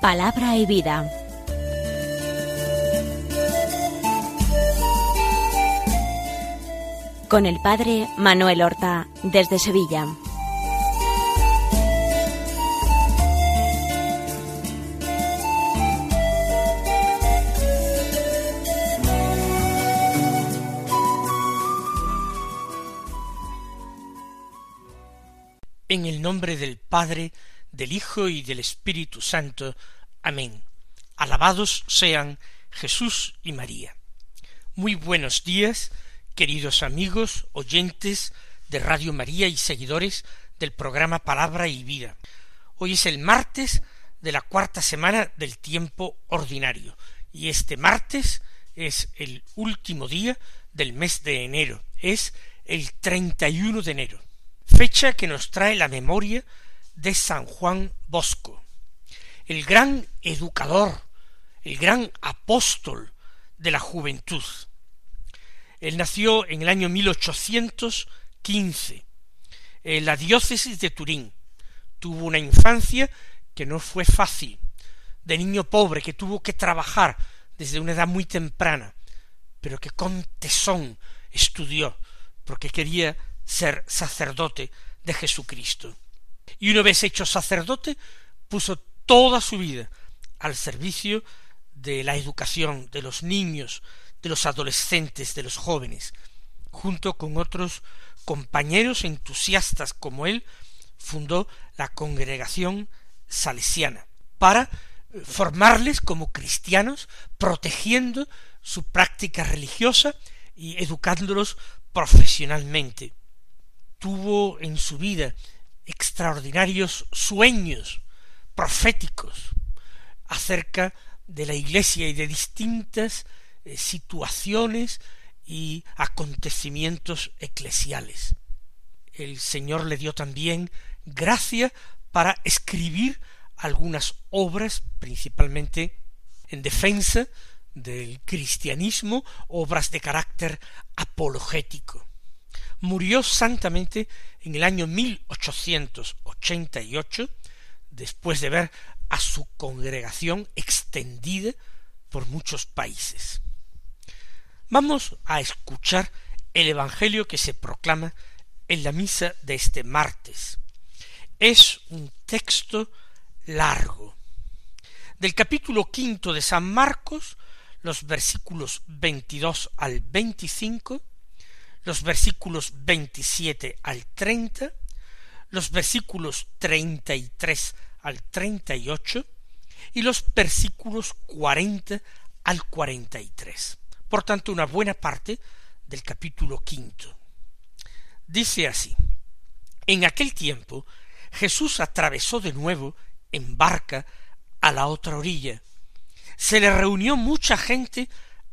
Palabra y vida. Con el padre Manuel Horta, desde Sevilla. En el nombre del Padre, del Hijo y del Espíritu Santo. Amén. Alabados sean Jesús y María. Muy buenos días, queridos amigos, oyentes de Radio María y seguidores del programa Palabra y Vida. Hoy es el martes de la cuarta semana del tiempo ordinario y este martes es el último día del mes de enero, es el 31 de enero, fecha que nos trae la memoria de San Juan Bosco, el gran educador, el gran apóstol de la juventud. Él nació en el año 1815 en la diócesis de Turín. Tuvo una infancia que no fue fácil, de niño pobre que tuvo que trabajar desde una edad muy temprana, pero que con tesón estudió, porque quería ser sacerdote de Jesucristo. Y una vez hecho sacerdote, puso toda su vida al servicio de la educación de los niños, de los adolescentes, de los jóvenes. Junto con otros compañeros entusiastas como él, fundó la congregación salesiana para eh, formarles como cristianos, protegiendo su práctica religiosa y educándolos profesionalmente. Tuvo en su vida extraordinarios sueños proféticos acerca de la Iglesia y de distintas eh, situaciones y acontecimientos eclesiales. El Señor le dio también gracia para escribir algunas obras, principalmente en defensa del cristianismo, obras de carácter apologético. Murió santamente en el año 1888, después de ver a su congregación extendida por muchos países. Vamos a escuchar el Evangelio que se proclama en la misa de este martes. Es un texto largo. Del capítulo quinto de San Marcos, los versículos veintidós al veinticinco, los versículos veintisiete al treinta, los versículos treinta y tres al treinta y ocho, y los versículos cuarenta al cuarenta y tres por tanto una buena parte del capítulo quinto. Dice así, en aquel tiempo Jesús atravesó de nuevo en barca a la otra orilla. Se le reunió mucha gente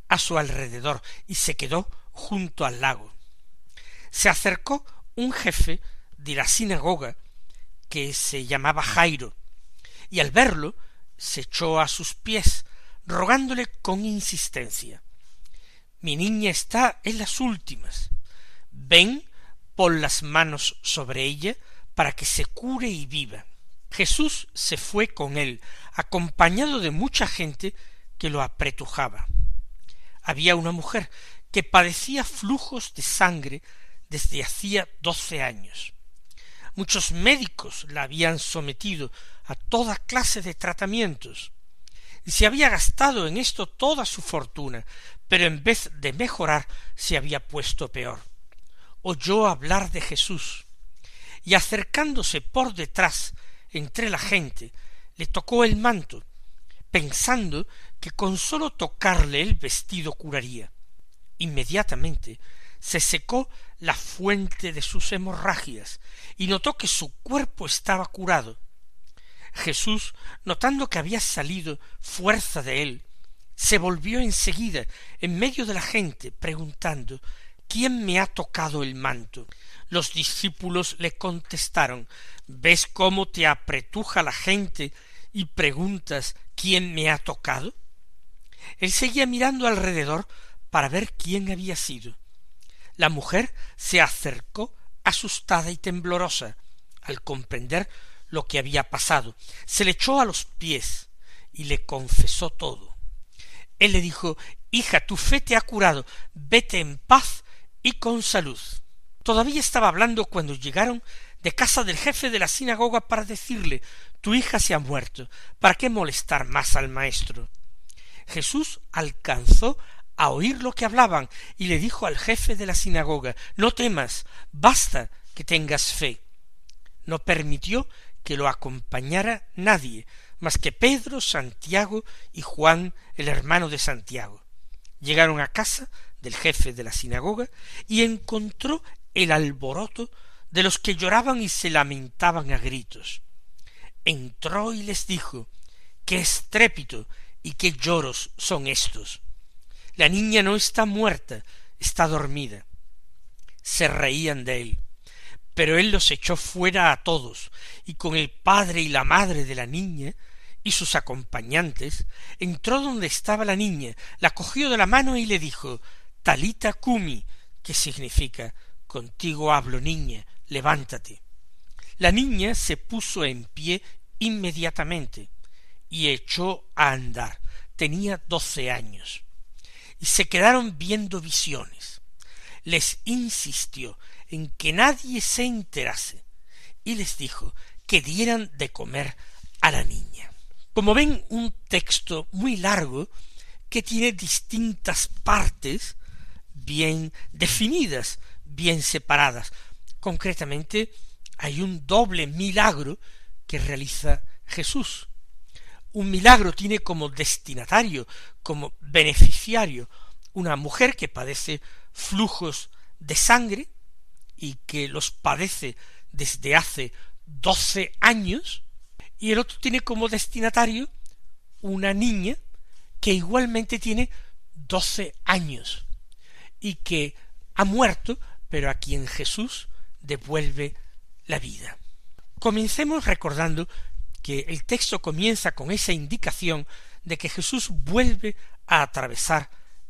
a su alrededor y se quedó junto al lago. Se acercó un jefe de la sinagoga que se llamaba Jairo, y al verlo se echó a sus pies, rogándole con insistencia mi niña está en las últimas. Ven, pon las manos sobre ella para que se cure y viva. Jesús se fue con él, acompañado de mucha gente que lo apretujaba. Había una mujer que padecía flujos de sangre desde hacía doce años. Muchos médicos la habían sometido a toda clase de tratamientos, y se había gastado en esto toda su fortuna, pero en vez de mejorar se había puesto peor. Oyó hablar de Jesús, y acercándose por detrás entre la gente, le tocó el manto, pensando que con sólo tocarle el vestido curaría. Inmediatamente se secó la fuente de sus hemorragias y notó que su cuerpo estaba curado. Jesús, notando que había salido fuerza de él, se volvió enseguida en medio de la gente preguntando ¿Quién me ha tocado el manto? Los discípulos le contestaron ¿Ves cómo te apretuja la gente y preguntas ¿quién me ha tocado? Él seguía mirando alrededor para ver quién había sido. La mujer se acercó asustada y temblorosa al comprender lo que había pasado. Se le echó a los pies y le confesó todo. Él le dijo Hija, tu fe te ha curado, vete en paz y con salud. Todavía estaba hablando cuando llegaron de casa del jefe de la sinagoga para decirle Tu hija se ha muerto, ¿para qué molestar más al maestro? Jesús alcanzó a oír lo que hablaban y le dijo al jefe de la sinagoga No temas, basta que tengas fe. No permitió que lo acompañara nadie, más que Pedro, Santiago y Juan, el hermano de Santiago. Llegaron a casa del jefe de la sinagoga y encontró el alboroto de los que lloraban y se lamentaban a gritos. Entró y les dijo qué estrépito y qué lloros son estos. La niña no está muerta, está dormida. Se reían de él. Pero él los echó fuera a todos, y con el padre y la madre de la niña y sus acompañantes, entró donde estaba la niña, la cogió de la mano y le dijo Talita Kumi, que significa Contigo hablo, niña, levántate. La niña se puso en pie inmediatamente y echó a andar. Tenía doce años. Y se quedaron viendo visiones. Les insistió en que nadie se enterase y les dijo que dieran de comer a la niña. Como ven, un texto muy largo que tiene distintas partes bien definidas, bien separadas. Concretamente, hay un doble milagro que realiza Jesús. Un milagro tiene como destinatario, como beneficiario, una mujer que padece flujos de sangre y que los padece desde hace doce años, y el otro tiene como destinatario una niña que igualmente tiene doce años y que ha muerto, pero a quien Jesús devuelve la vida. Comencemos recordando que el texto comienza con esa indicación de que Jesús vuelve a atravesar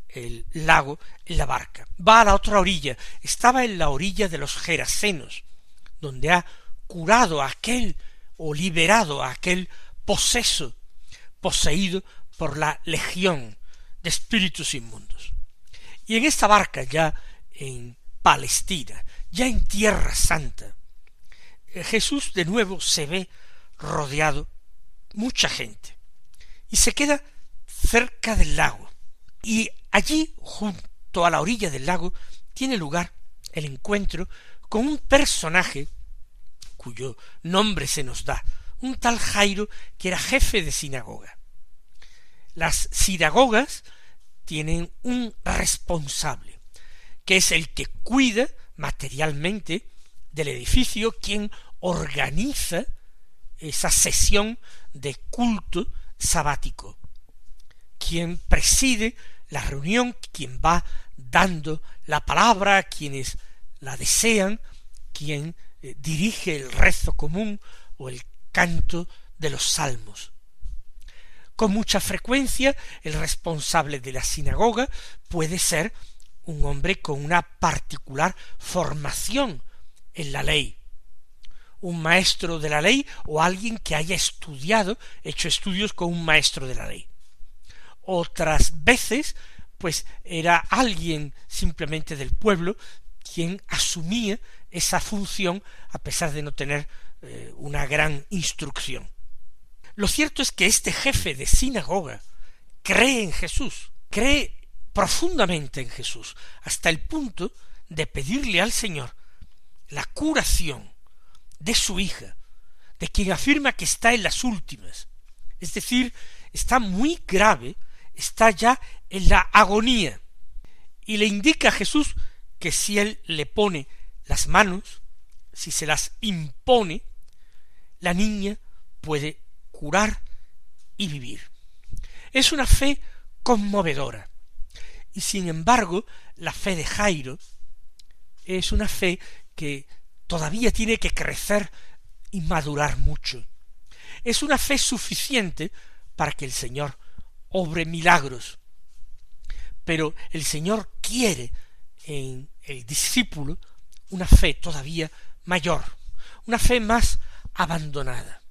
el lago en la barca. Va a la otra orilla, estaba en la orilla de los Gerasenos, donde ha curado a aquel o liberado a aquel poseso, poseído por la legión de espíritus inmundos. Y en esta barca ya en Palestina, ya en Tierra Santa, eh, Jesús de nuevo se ve rodeado mucha gente y se queda cerca del lago y allí junto a la orilla del lago tiene lugar el encuentro con un personaje cuyo nombre se nos da, un tal Jairo que era jefe de sinagoga. Las sinagogas tienen un responsable, que es el que cuida materialmente del edificio, quien organiza esa sesión de culto sabático, quien preside la reunión, quien va dando la palabra quienes la desean, quien eh, dirige el rezo común o el canto de los salmos. Con mucha frecuencia el responsable de la sinagoga puede ser un hombre con una particular formación en la ley, un maestro de la ley o alguien que haya estudiado, hecho estudios con un maestro de la ley. Otras veces, pues era alguien simplemente del pueblo quien asumía esa función a pesar de no tener eh, una gran instrucción. Lo cierto es que este jefe de sinagoga cree en Jesús, cree profundamente en Jesús, hasta el punto de pedirle al Señor la curación de su hija, de quien afirma que está en las últimas, es decir, está muy grave, está ya en la agonía, y le indica a Jesús que si él le pone las manos, si se las impone, la niña puede curar y vivir. Es una fe conmovedora. Y sin embargo, la fe de Jairo es una fe que todavía tiene que crecer y madurar mucho. Es una fe suficiente para que el Señor obre milagros. Pero el Señor quiere en el discípulo una fe todavía mayor, una fe más abandonada.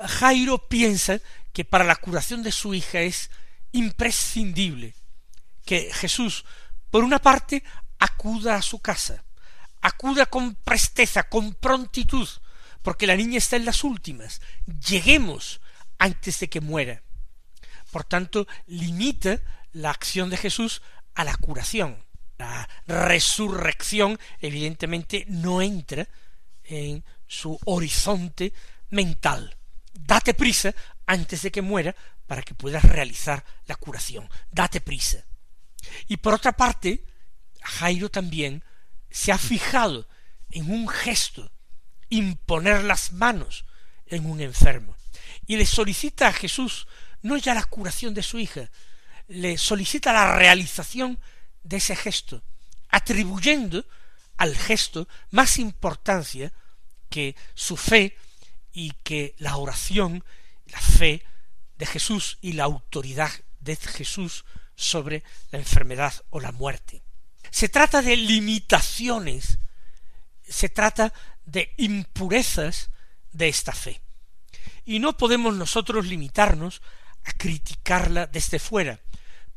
Jairo piensa que para la curación de su hija es imprescindible que Jesús, por una parte, acuda a su casa, acuda con presteza, con prontitud, porque la niña está en las últimas, lleguemos antes de que muera. Por tanto, limita la acción de Jesús a la curación. La resurrección, evidentemente, no entra en su horizonte mental. Date prisa antes de que muera para que puedas realizar la curación. Date prisa. Y por otra parte, Jairo también se ha fijado en un gesto, imponer las manos en un enfermo, y le solicita a Jesús no ya la curación de su hija, le solicita la realización de ese gesto, atribuyendo al gesto más importancia que su fe y que la oración, la fe de Jesús y la autoridad de Jesús sobre la enfermedad o la muerte. Se trata de limitaciones, se trata de impurezas de esta fe. Y no podemos nosotros limitarnos a criticarla desde fuera,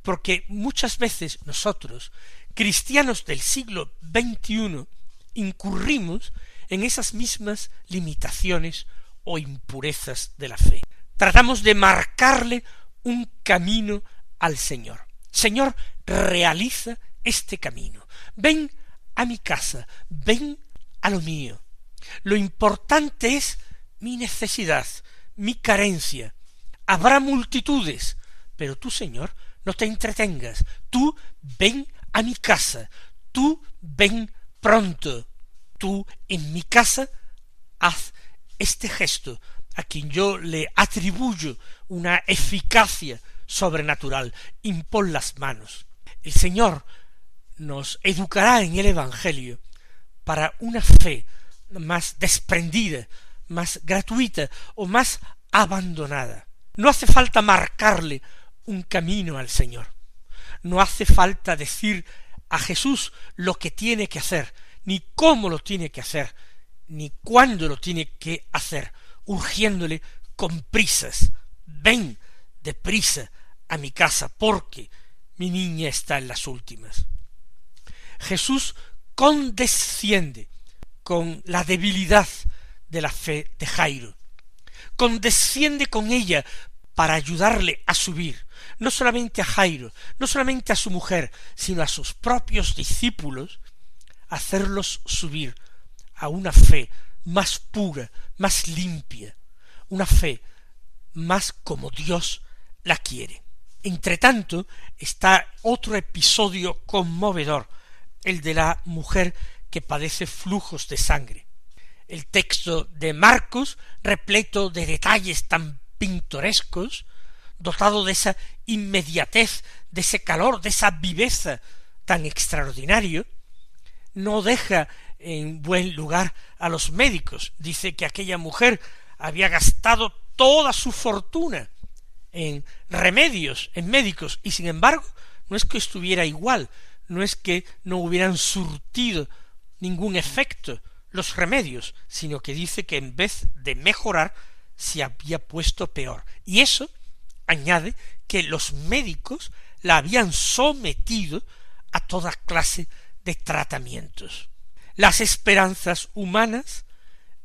porque muchas veces nosotros, cristianos del siglo XXI, incurrimos en esas mismas limitaciones o impurezas de la fe. Tratamos de marcarle un camino al Señor. Señor, realiza este camino. Ven a mi casa, ven a lo mío. Lo importante es mi necesidad, mi carencia. Habrá multitudes, pero tú, Señor, no te entretengas. Tú ven a mi casa, tú ven pronto. Tú en mi casa haz este gesto a quien yo le atribuyo una eficacia sobrenatural, impon las manos. El Señor nos educará en el Evangelio para una fe más desprendida, más gratuita o más abandonada. No hace falta marcarle un camino al Señor. No hace falta decir a Jesús lo que tiene que hacer, ni cómo lo tiene que hacer, ni cuándo lo tiene que hacer, urgiéndole con prisas. Ven, deprisa a mi casa, porque mi niña está en las últimas. Jesús condesciende con la debilidad de la fe de Jairo, condesciende con ella para ayudarle a subir, no solamente a Jairo, no solamente a su mujer, sino a sus propios discípulos, hacerlos subir a una fe más pura, más limpia, una fe más como Dios la quiere. Entre tanto está otro episodio conmovedor, el de la mujer que padece flujos de sangre. El texto de Marcos, repleto de detalles tan pintorescos, dotado de esa inmediatez, de ese calor, de esa viveza tan extraordinario, no deja en buen lugar a los médicos. Dice que aquella mujer había gastado toda su fortuna en remedios, en médicos, y sin embargo, no es que estuviera igual, no es que no hubieran surtido ningún efecto los remedios, sino que dice que en vez de mejorar, se había puesto peor. Y eso añade que los médicos la habían sometido a toda clase de tratamientos. Las esperanzas humanas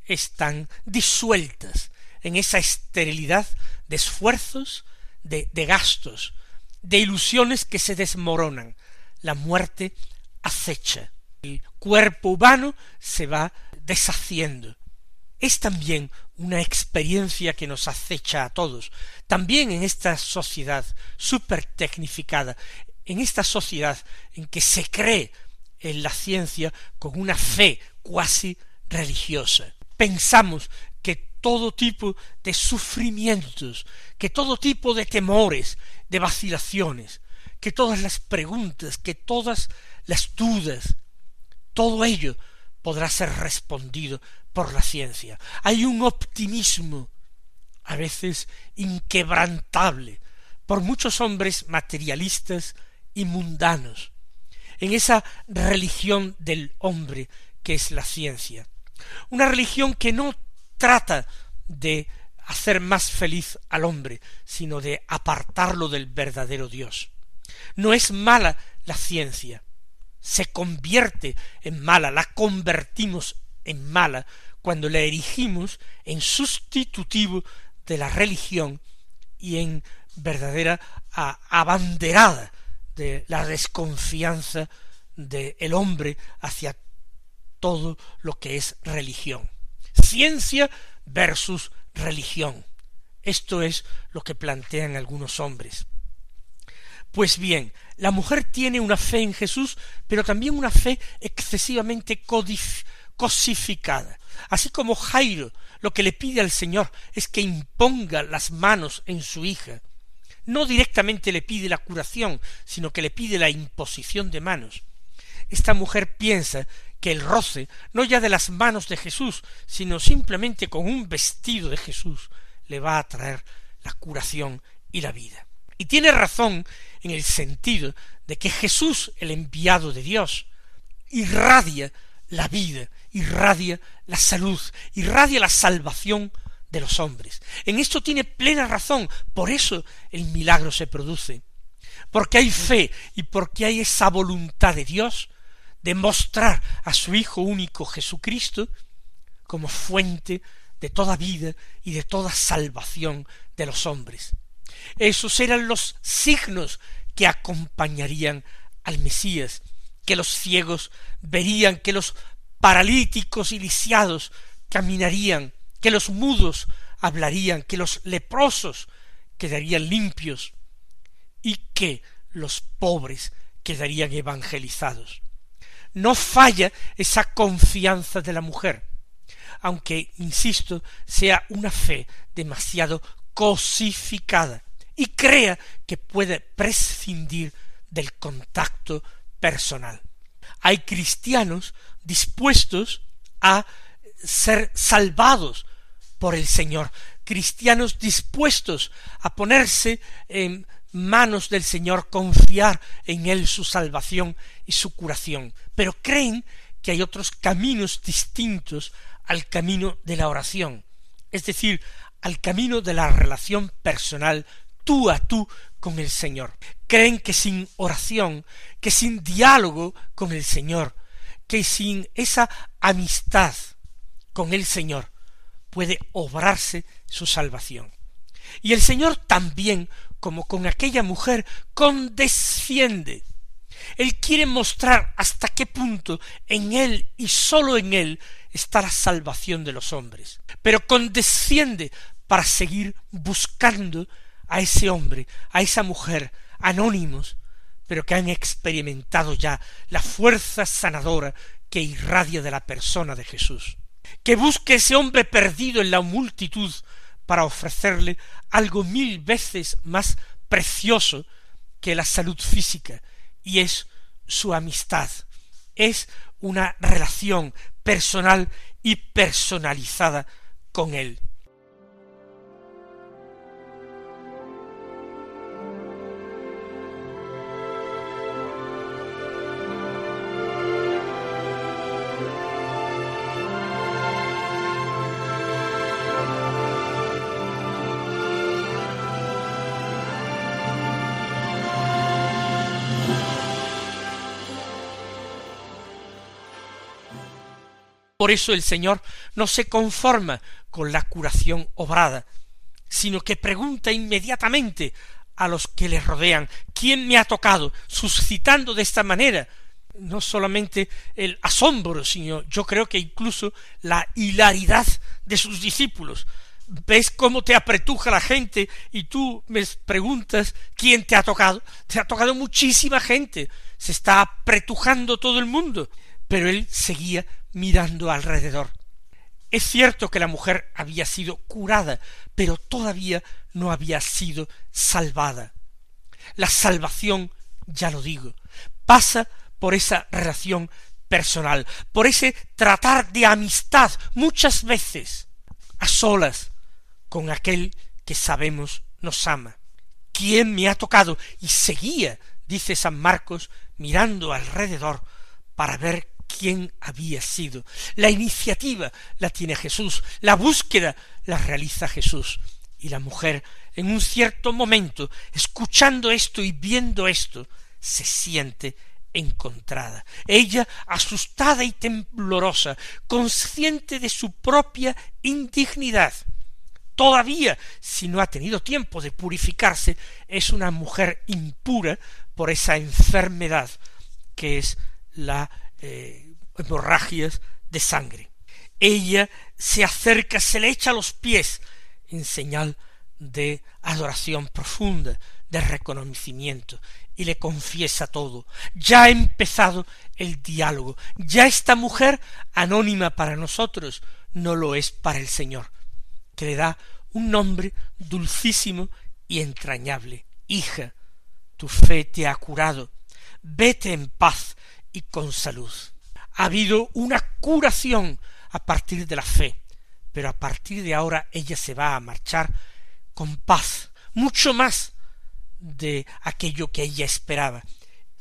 están disueltas en esa esterilidad de esfuerzos, de, de gastos, de ilusiones que se desmoronan. La muerte acecha. El cuerpo humano se va deshaciendo. Es también una experiencia que nos acecha a todos, también en esta sociedad súper tecnificada, en esta sociedad en que se cree en la ciencia con una fe cuasi religiosa. Pensamos todo tipo de sufrimientos, que todo tipo de temores, de vacilaciones, que todas las preguntas, que todas las dudas, todo ello podrá ser respondido por la ciencia. Hay un optimismo a veces inquebrantable por muchos hombres materialistas y mundanos en esa religión del hombre que es la ciencia. Una religión que no trata de hacer más feliz al hombre, sino de apartarlo del verdadero Dios. No es mala la ciencia, se convierte en mala, la convertimos en mala cuando la erigimos en sustitutivo de la religión y en verdadera abanderada de la desconfianza del hombre hacia todo lo que es religión. Ciencia versus religión. Esto es lo que plantean algunos hombres. Pues bien, la mujer tiene una fe en Jesús, pero también una fe excesivamente cosificada. Así como Jairo lo que le pide al Señor es que imponga las manos en su hija. No directamente le pide la curación, sino que le pide la imposición de manos. Esta mujer piensa que el roce, no ya de las manos de Jesús, sino simplemente con un vestido de Jesús, le va a traer la curación y la vida. Y tiene razón en el sentido de que Jesús, el enviado de Dios, irradia la vida, irradia la salud, irradia la salvación de los hombres. En esto tiene plena razón, por eso el milagro se produce. Porque hay fe y porque hay esa voluntad de Dios de mostrar a su Hijo único Jesucristo como fuente de toda vida y de toda salvación de los hombres. Esos eran los signos que acompañarían al Mesías, que los ciegos verían, que los paralíticos y lisiados caminarían, que los mudos hablarían, que los leprosos quedarían limpios y que los pobres quedarían evangelizados. No falla esa confianza de la mujer, aunque, insisto, sea una fe demasiado cosificada y crea que puede prescindir del contacto personal. Hay cristianos dispuestos a ser salvados por el Señor, cristianos dispuestos a ponerse en manos del Señor, confiar en Él su salvación y su curación, pero creen que hay otros caminos distintos al camino de la oración, es decir, al camino de la relación personal tú a tú con el Señor. Creen que sin oración, que sin diálogo con el Señor, que sin esa amistad con el Señor puede obrarse su salvación. Y el Señor también como con aquella mujer, condesciende. Él quiere mostrar hasta qué punto en Él y sólo en Él está la salvación de los hombres. Pero condesciende para seguir buscando a ese hombre, a esa mujer, anónimos, pero que han experimentado ya la fuerza sanadora que irradia de la persona de Jesús. Que busque ese hombre perdido en la multitud para ofrecerle algo mil veces más precioso que la salud física, y es su amistad, es una relación personal y personalizada con él. Por eso el Señor no se conforma con la curación obrada, sino que pregunta inmediatamente a los que le rodean ¿quién me ha tocado? suscitando de esta manera no solamente el asombro, sino yo creo que incluso la hilaridad de sus discípulos. ¿Ves cómo te apretuja la gente y tú me preguntas quién te ha tocado? Te ha tocado muchísima gente. Se está apretujando todo el mundo. Pero él seguía mirando alrededor. Es cierto que la mujer había sido curada, pero todavía no había sido salvada. La salvación, ya lo digo, pasa por esa relación personal, por ese tratar de amistad muchas veces a solas con aquel que sabemos nos ama. ¿Quién me ha tocado? Y seguía, dice San Marcos, mirando alrededor para ver quién había sido. La iniciativa la tiene Jesús, la búsqueda la realiza Jesús. Y la mujer, en un cierto momento, escuchando esto y viendo esto, se siente encontrada. Ella, asustada y temblorosa, consciente de su propia indignidad. Todavía, si no ha tenido tiempo de purificarse, es una mujer impura por esa enfermedad que es la eh, hemorragias de sangre. Ella se acerca, se le echa a los pies en señal de adoración profunda, de reconocimiento, y le confiesa todo. Ya ha empezado el diálogo. Ya esta mujer, anónima para nosotros, no lo es para el Señor, que le da un nombre dulcísimo y entrañable. Hija, tu fe te ha curado. Vete en paz y con salud. Ha habido una curación a partir de la fe, pero a partir de ahora ella se va a marchar con paz, mucho más de aquello que ella esperaba,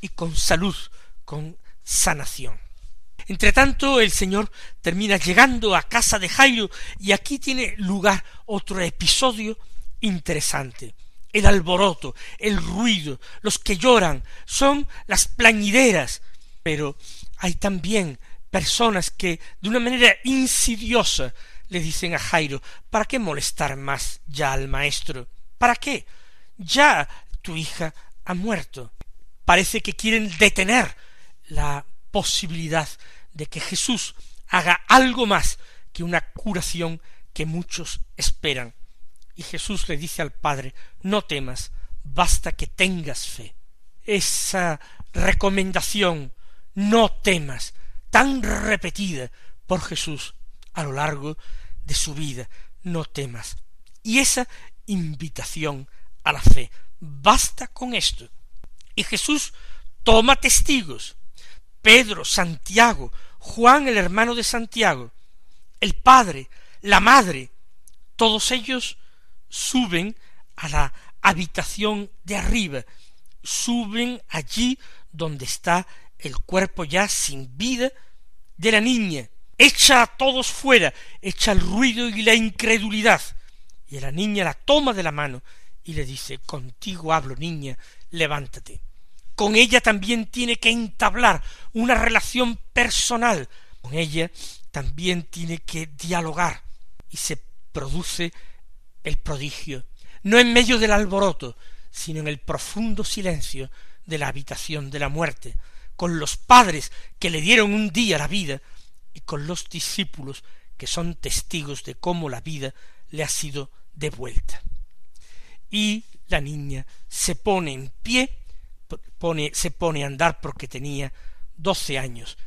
y con salud, con sanación. Entre tanto, el Señor termina llegando a casa de Jairo, y aquí tiene lugar otro episodio interesante. El alboroto, el ruido, los que lloran, son las plañideras, pero hay también personas que de una manera insidiosa le dicen a Jairo, ¿para qué molestar más ya al maestro? ¿Para qué? Ya tu hija ha muerto. Parece que quieren detener la posibilidad de que Jesús haga algo más que una curación que muchos esperan. Y Jesús le dice al Padre, no temas, basta que tengas fe. Esa recomendación, no temas, tan repetida por Jesús a lo largo de su vida, no temas. Y esa invitación a la fe, Basta con esto. Y Jesús toma testigos. Pedro, Santiago, Juan el hermano de Santiago, el padre, la madre, todos ellos suben a la habitación de arriba, suben allí donde está el cuerpo ya sin vida de la niña, echa a todos fuera, echa el ruido y la incredulidad, y la niña la toma de la mano y le dice Contigo hablo, niña, levántate. Con ella también tiene que entablar una relación personal. Con ella también tiene que dialogar. Y se produce el prodigio, no en medio del alboroto, sino en el profundo silencio de la habitación de la muerte, con los padres que le dieron un día la vida y con los discípulos que son testigos de cómo la vida le ha sido devuelta y la niña se pone en pie, pone, se pone a andar porque tenía doce años,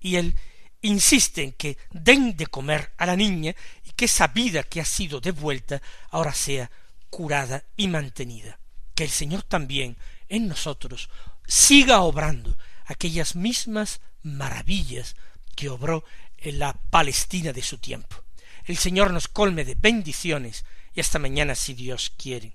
y él insiste en que den de comer a la niña y que esa vida que ha sido devuelta ahora sea curada y mantenida. Que el Señor también en nosotros siga obrando aquellas mismas maravillas que obró en la Palestina de su tiempo. El Señor nos colme de bendiciones y hasta mañana si Dios quiere.